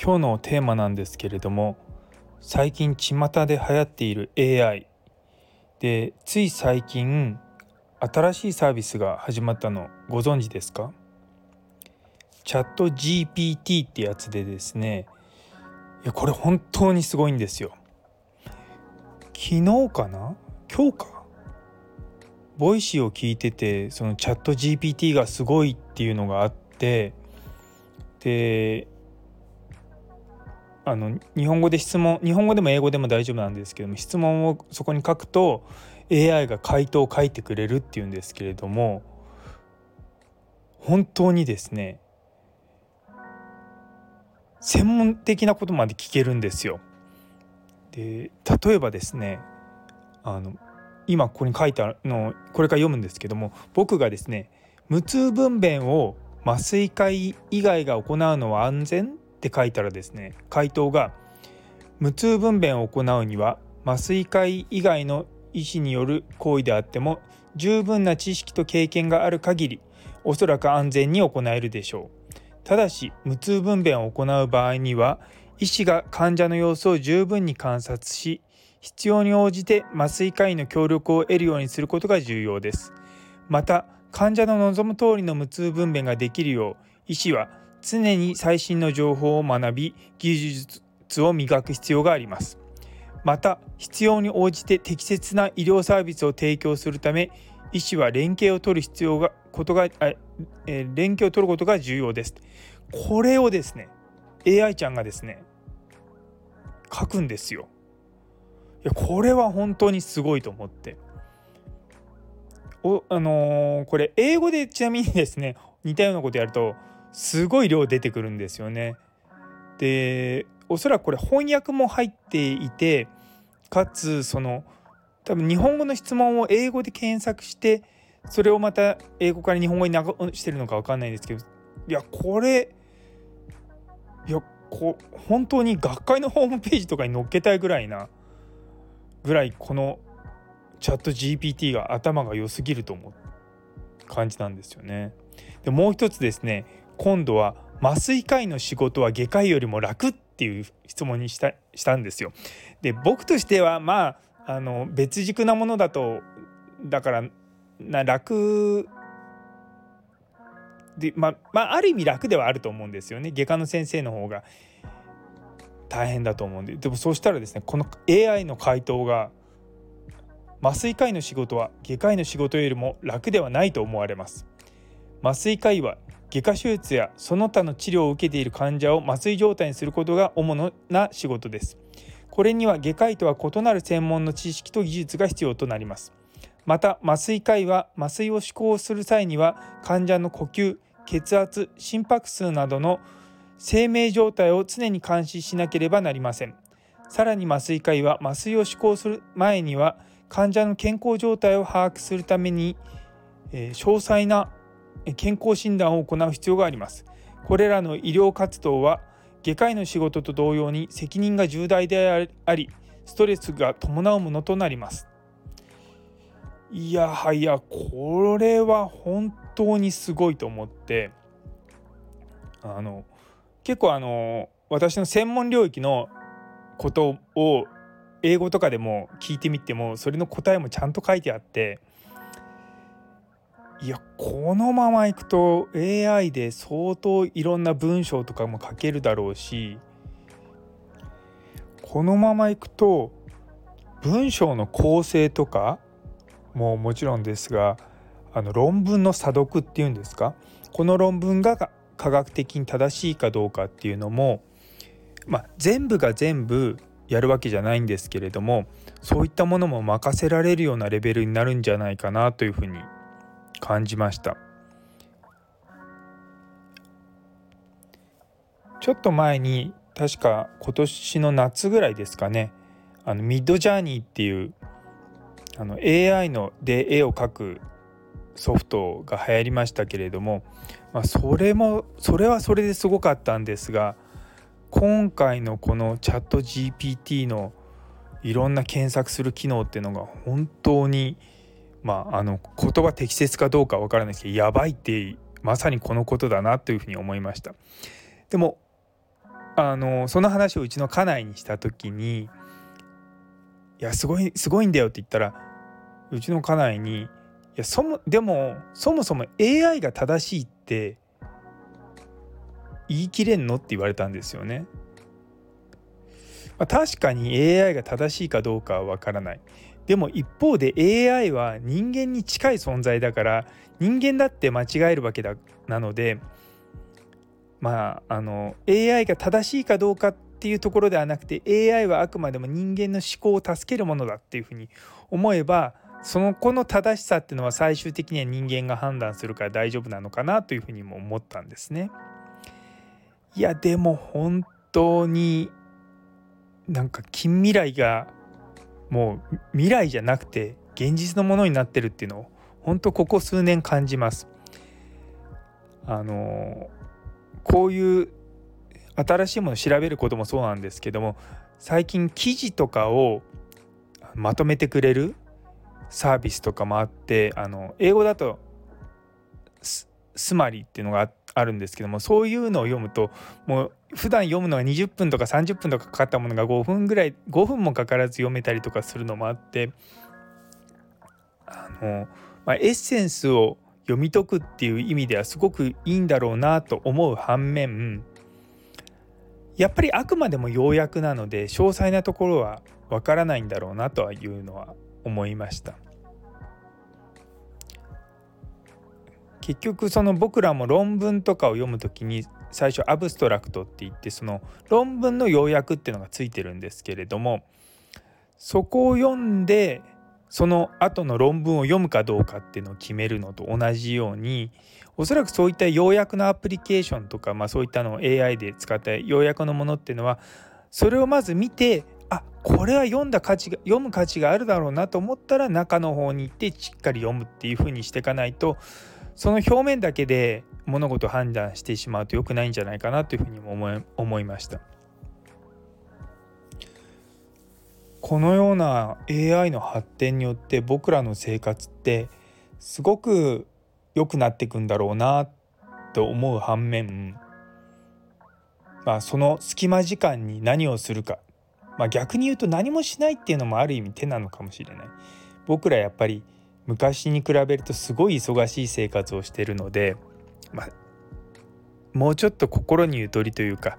今日のテーマなんですけれども最近巷で流行っている AI でつい最近新しいサービスが始まったのご存知ですか？チャット GPT ってやつでですね。いやこれ本当にすごいんですよ。昨日かな？今日か？ボイシーを聞いててそのチャット GPT がすごいっていうのがあってであの日本語で質問日本語でも英語でも大丈夫なんですけども質問をそこに書くと AI が回答を書いてくれるっていうんですけれども本当にですね専門的なことまで聞けるんですよ。で例えばですねあの今ここに書いてあるのこれから読むんですけども僕がですね無痛分娩を麻酔科医以外が行うのは安全って書いたらですね回答が無痛分娩を行うには麻酔科医以外の医師による行為であっても十分な知識と経験がある限りおそらく安全に行えるでしょう。ただし無痛分娩を行う場合には医師が患者の様子を十分に観察し必要に応じて麻酔科医の協力を得るようにすることが重要です。また患者の望む通りの無痛分娩ができるよう医師は常に最新の情報を学び技術を磨く必要があります。また必要に応じて適切な医療サービスを提供するため医師は連携を取る必要がことが、えー、連携を取ることが重要です。これをですね AI ちゃんがですね書くんですよ。いやこれは本当にすごいと思って。おあのー、これ英語でちなみにですね似たようなことやるとすごい量出てくるんですよね。でおそらくこれ翻訳も入っていてかつその多分日本語の質問を英語で検索してそれをまた英語から日本語に流してるのか分かんないんですけどいやこれいやこ本当に学会の ホームページとかに載っけたいぐらいなぐらいこのチャット GPT が頭が良すぎると思う感じなんですよね。でもう一つですね今度は麻酔科医の仕事は外科医よりも楽っていう質問にしたしたんですよ。で僕としてはまああの別軸なものだとだからな楽でまあ、まあ、ある意味楽ではあると思うんですよね。外科の先生の方が大変だと思うんで。でもそうしたらですねこの AI の回答が麻酔科医の仕事は外科医の仕事よりも楽ではないと思われます。麻酔科医は外科手術やその他の治療を受けている患者を麻酔状態にすることが主な仕事です。これには外科医とは異なる専門の知識と技術が必要となります。また麻酔科医は麻酔を施行する際には患者の呼吸、血圧、心拍数などの生命状態を常に監視しなければなりません。さらに麻酔科医は麻酔を施行する前には患者の健康状態を把握するために、えー、詳細な健康診断を行う必要があります。これらの医療活動は外科医の仕事と同様に責任が重大でありストレスが伴うものとなります。いやはやこれは本当にすごいと思ってあの結構あの私の専門領域のことを英語とかでも聞いてみてもそれの答えもちゃんと書いてあってこのままいくと AI で相当いろんな文章とかも書けるだろうしこのままいくと文章の構成とかももちろんですがあの論文の査読っていうんですか？この論文が科学的に正しいかどうかっていうのも、まあ、全部が全部やるわけじゃないんですけれどもそういったものも任せられるようなレベルになるんじゃないかなというふうに感じました。ちょっと前に確か今年の夏ぐらいですかねあのミッドジャーニーっていうあの AI ので絵を描くソフトが流行りましたけれども、まあ、それもそれはそれですごかったんですが今回のこのチャット GPT のいろんな検索する機能っていうのが本当にまああの言葉適切かどうかわからないですけどやばいってまさにこのことだなというふうに思いました。でもあのその話をうちの家内にした時に「いやすごいすごいんだよ」って言ったらうちの家内に「いやそもでもそもそも AI が正しいって言い切れんの?」って言われたんですよね。まあ、確かに AI が正しいかどうかはわからない。でも一方で AI は人間に近い存在だから人間だって間違えるわけだなのでまああの AI が正しいかどうかっていうところではなくて AI はあくまでも人間の思考を助けるものだっていうふうに思えばその子の正しさっていうのは最終的には人間が判断するから大丈夫なのかなというふうにも思ったんですね。いやでも本当になんか近未来がもう未来じゃなくて現実のものになってるっていうのを本当ここ数年感じます。あのこういう新しいものを調べることもそうなんですけども最近記事とかをまとめてくれるサービスとかもあってあの英語だとスマリっていうのがあるんですけどもそういうのを読むともう普段読むのが20分とか30分とかかかったものが5分ぐらい5分もかからず読めたりとかするのもあってあの、まあ、エッセンスを読み解くっていう意味ではすごくいいんだろうなと思う反面やっぱりあくまでも要約なので詳細なところはわからないんだろうなとはいうのは思いました。結局その僕らも論文とかを読む時に最初アブストラクトって言ってその論文の要約っていうのがついてるんですけれどもそこを読んでその後の論文を読むかどうかっていうのを決めるのと同じようにおそらくそういった要約のアプリケーションとか、まあ、そういったのを AI で使った要約のものっていうのはそれをまず見てあこれは読んだ価値が読む価値があるだろうなと思ったら中の方に行ってしっかり読むっていうふうにしていかないとその表面だけで物事を判断してしまうと良くないんじゃないかなというふうにも思い思いました。このような AI の発展によって僕らの生活ってすごく良くなっていくんだろうなと思う反面まあその隙間時間に何をするか、まあ、逆に言うと何もしないっていうのもある意味手なのかもしれない。僕らやっぱり昔に比べるとすごい忙しい生活をしてるので、まあ、もうちょっと心にゆとりというか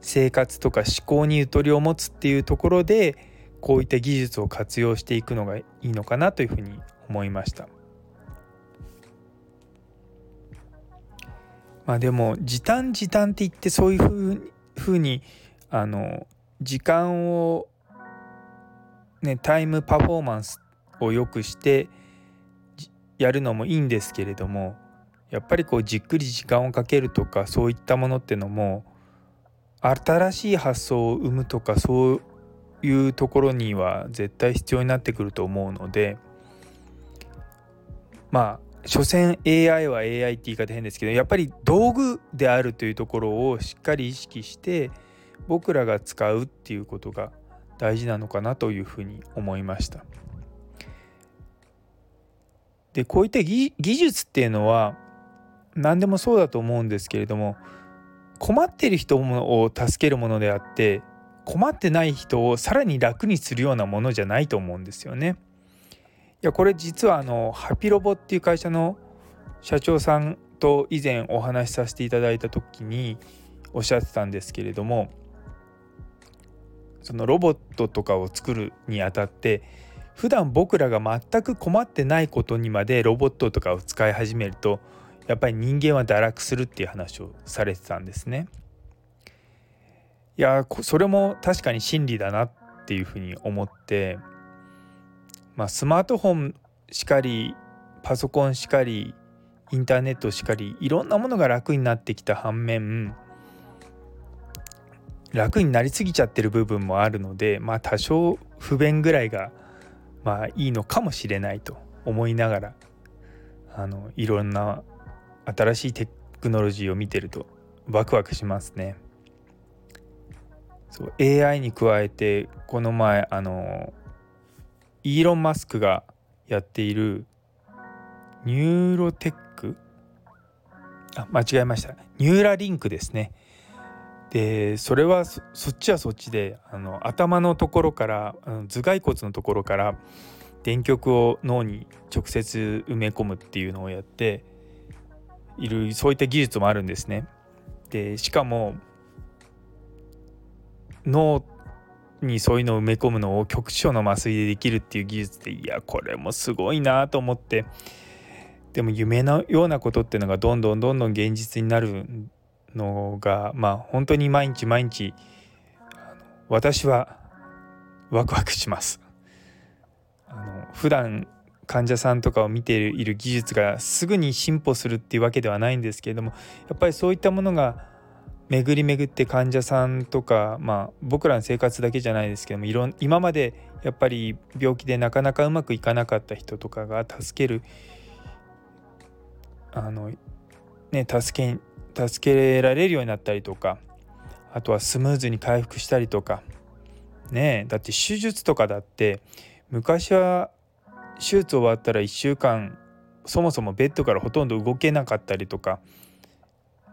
生活とか思考にゆとりを持つっていうところでこういった技術を活用していくのがいいのかなというふうに思いました。まあでも時短時短って言ってそういうふうにあの時間をねタイムパフォーマンスを良くしてやるのもいいんですけれどもやっぱりこうじっくり時間をかけるとかそういったものってのも新しい発想を生むとかそういうところには絶対必要になってくると思うのでまあ所詮 AI は AI って言い方変ですけどやっぱり道具であるというところをしっかり意識して僕らが使うっていうことが大事なのかなというふうに思いました。でこういった技術っていうのは何でもそうだと思うんですけれども困ってる人を助けるものであって困ってない人をさらに楽にするようなものじゃないと思うんですよね。いやこれ実はあのハピロボっていう会社の社長さんと以前お話しさせていただいた時におっしゃってたんですけれどもそのロボットとかを作るにあたって普段僕らが全く困ってないことにまでロボットとかを使い始めるとやっぱり人間は堕落するっていう話をされてたんですね。いやそれも確かに真理だなっていうふうに思って、まあ、スマートフォンしかりパソコンしかりインターネットしかりいろんなものが楽になってきた反面楽になりすぎちゃってる部分もあるのでまあ多少不便ぐらいがまあいいのかもしれないと思いながらあのいろんな新しいテクノロジーを見てるとワクワクしますね。そう AI に加えてこの前あのイーロン・マスクがやっているニューロテック？あ間違えました。ニューラリンクですね。でそれはそっちはそっちであの頭のところからあの頭蓋骨のところから電極を脳に直接埋め込むっていうのをやっているそういった技術もあるんですね。でしかも脳にそういうのを埋め込むのを局所の麻酔でできるっていう技術でいやこれもすごいなと思ってでも夢のようなことっていうのがどんどんどんどん現実になるのがまあ本当に毎日毎日私はワクワクします。あの普段患者さんとかを見ている技術がすぐに進歩するっていうわけではないんですけれどもやっぱりそういったものが巡り巡って患者さんとか、まあ、僕らの生活だけじゃないですけどもいろん今までやっぱり病気でなかなかうまくいかなかった人とかが助けるあのね助け助けられるようになったりとかあとはスムーズに回復したりとか。ねだって手術とかだって昔は手術終わったら1週間そもそもベッドからほとんど動けなかったりとか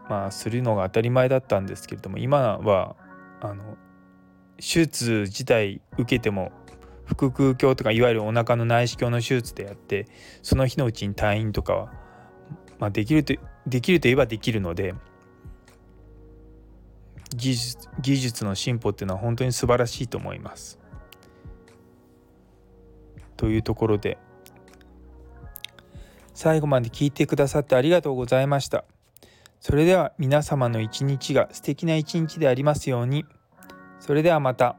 まあするのが当たり前だったんですけれども今はあの手術自体受けても腹腔鏡とかいわゆるお腹の内視鏡の手術でやってその日のうちに退院とかは、まあ、できるとできるといえばできるので技術技術の進歩っていうのは本当に素晴らしいと思います。というところで最後まで聞いてくださってありがとうございました。それでは皆様の一日が素敵な一日でありますように。それではまた。